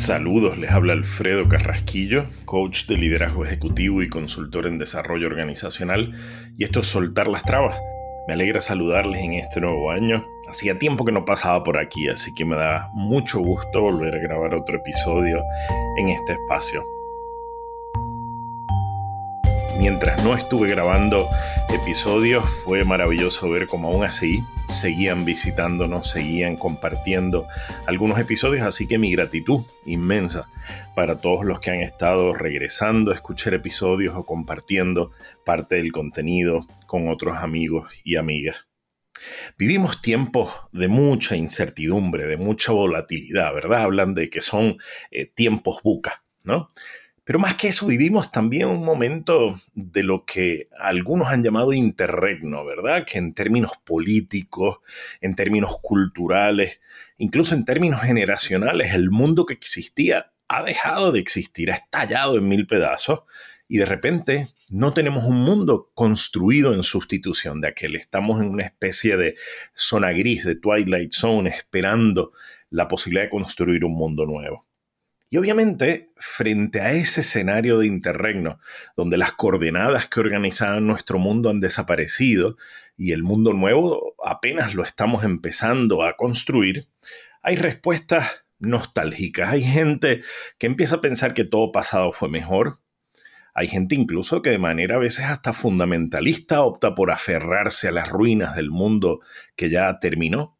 Saludos, les habla Alfredo Carrasquillo, coach de liderazgo ejecutivo y consultor en desarrollo organizacional, y esto es Soltar las Trabas. Me alegra saludarles en este nuevo año. Hacía tiempo que no pasaba por aquí, así que me da mucho gusto volver a grabar otro episodio en este espacio mientras no estuve grabando episodios, fue maravilloso ver cómo aún así seguían visitándonos, seguían compartiendo algunos episodios, así que mi gratitud inmensa para todos los que han estado regresando a escuchar episodios o compartiendo parte del contenido con otros amigos y amigas. Vivimos tiempos de mucha incertidumbre, de mucha volatilidad, ¿verdad? Hablan de que son eh, tiempos buca, ¿no? Pero más que eso, vivimos también un momento de lo que algunos han llamado interregno, ¿verdad? Que en términos políticos, en términos culturales, incluso en términos generacionales, el mundo que existía ha dejado de existir, ha estallado en mil pedazos y de repente no tenemos un mundo construido en sustitución de aquel. Estamos en una especie de zona gris, de Twilight Zone, esperando la posibilidad de construir un mundo nuevo. Y obviamente, frente a ese escenario de interregno, donde las coordenadas que organizaban nuestro mundo han desaparecido y el mundo nuevo apenas lo estamos empezando a construir, hay respuestas nostálgicas. Hay gente que empieza a pensar que todo pasado fue mejor. Hay gente incluso que de manera a veces hasta fundamentalista opta por aferrarse a las ruinas del mundo que ya terminó.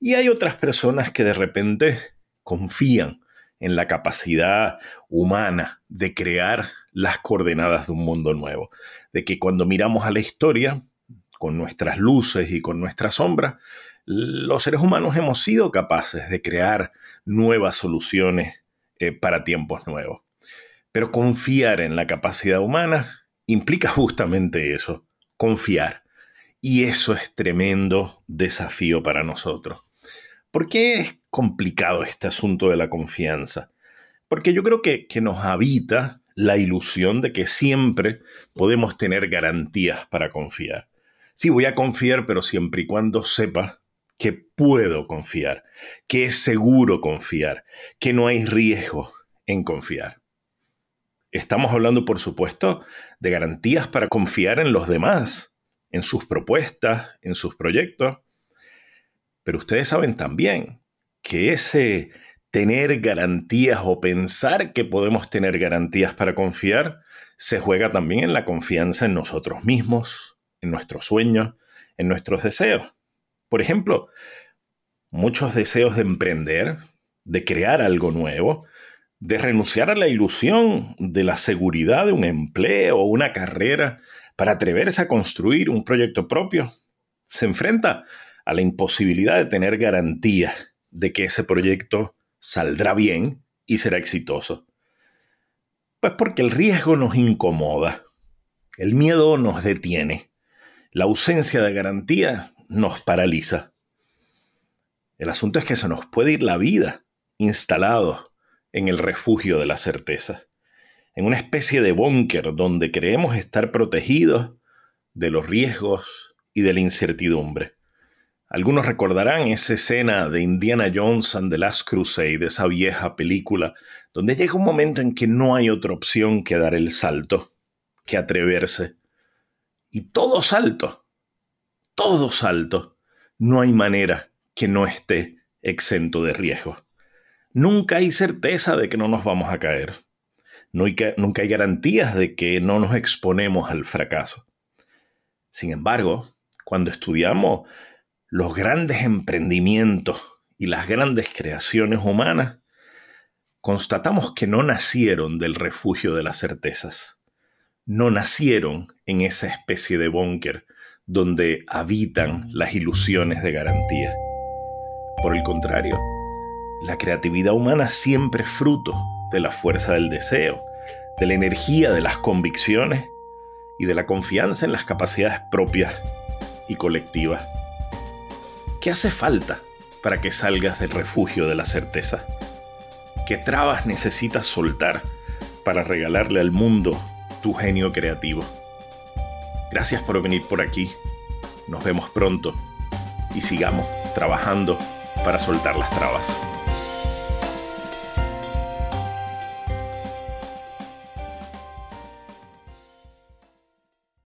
Y hay otras personas que de repente confían en la capacidad humana de crear las coordenadas de un mundo nuevo. De que cuando miramos a la historia, con nuestras luces y con nuestras sombras, los seres humanos hemos sido capaces de crear nuevas soluciones eh, para tiempos nuevos. Pero confiar en la capacidad humana implica justamente eso, confiar. Y eso es tremendo desafío para nosotros. ¿Por qué es complicado este asunto de la confianza? Porque yo creo que, nos habita la ilusión de que siempre podemos tener garantías para confiar. Sí, voy a confiar, pero siempre y cuando sepa que puedo confiar, que es seguro confiar, que no hay riesgo en confiar. Estamos hablando, por supuesto, de garantías para confiar en los demás, en sus propuestas, en sus proyectos. Pero ustedes saben también que ese tener garantías o pensar que podemos tener garantías para confiar se juega también en la confianza en nosotros mismos, en nuestros sueños, en nuestros deseos. Por ejemplo, muchos deseos de emprender, de crear algo nuevo, de renunciar a la ilusión de la seguridad de un empleo o una carrera para atreverse a construir un proyecto propio, se enfrenta a la imposibilidad de tener garantía de que ese proyecto saldrá bien y será exitoso? Pues porque el riesgo nos incomoda, el miedo nos detiene, la ausencia de garantía nos paraliza. El asunto es que se nos puede ir la vida instalado en el refugio de la certeza, en una especie de búnker donde creemos estar protegidos de los riesgos y de la incertidumbre. Algunos recordarán esa escena de Indiana Jones and the Last Crusade, esa vieja película, donde llega un momento en que no hay otra opción que dar el salto, que atreverse. Y todo salto, todo salto, no hay manera que no esté exento de riesgo. Nunca hay certeza de que no nos vamos a caer. nunca hay garantías de que no nos exponemos al fracaso. Sin embargo, cuando estudiamos los grandes emprendimientos y las grandes creaciones humanas, constatamos que no nacieron del refugio de las certezas, no nacieron en esa especie de búnker donde habitan las ilusiones de garantía. Por el contrario, la creatividad humana siempre es fruto de la fuerza del deseo, de la energía de las convicciones y de la confianza en las capacidades propias y colectivas. ¿Qué hace falta para que salgas del refugio de la certeza? ¿Qué trabas necesitas soltar para regalarle al mundo tu genio creativo? Gracias por venir por aquí. Nos vemos pronto y sigamos trabajando para soltar las trabas.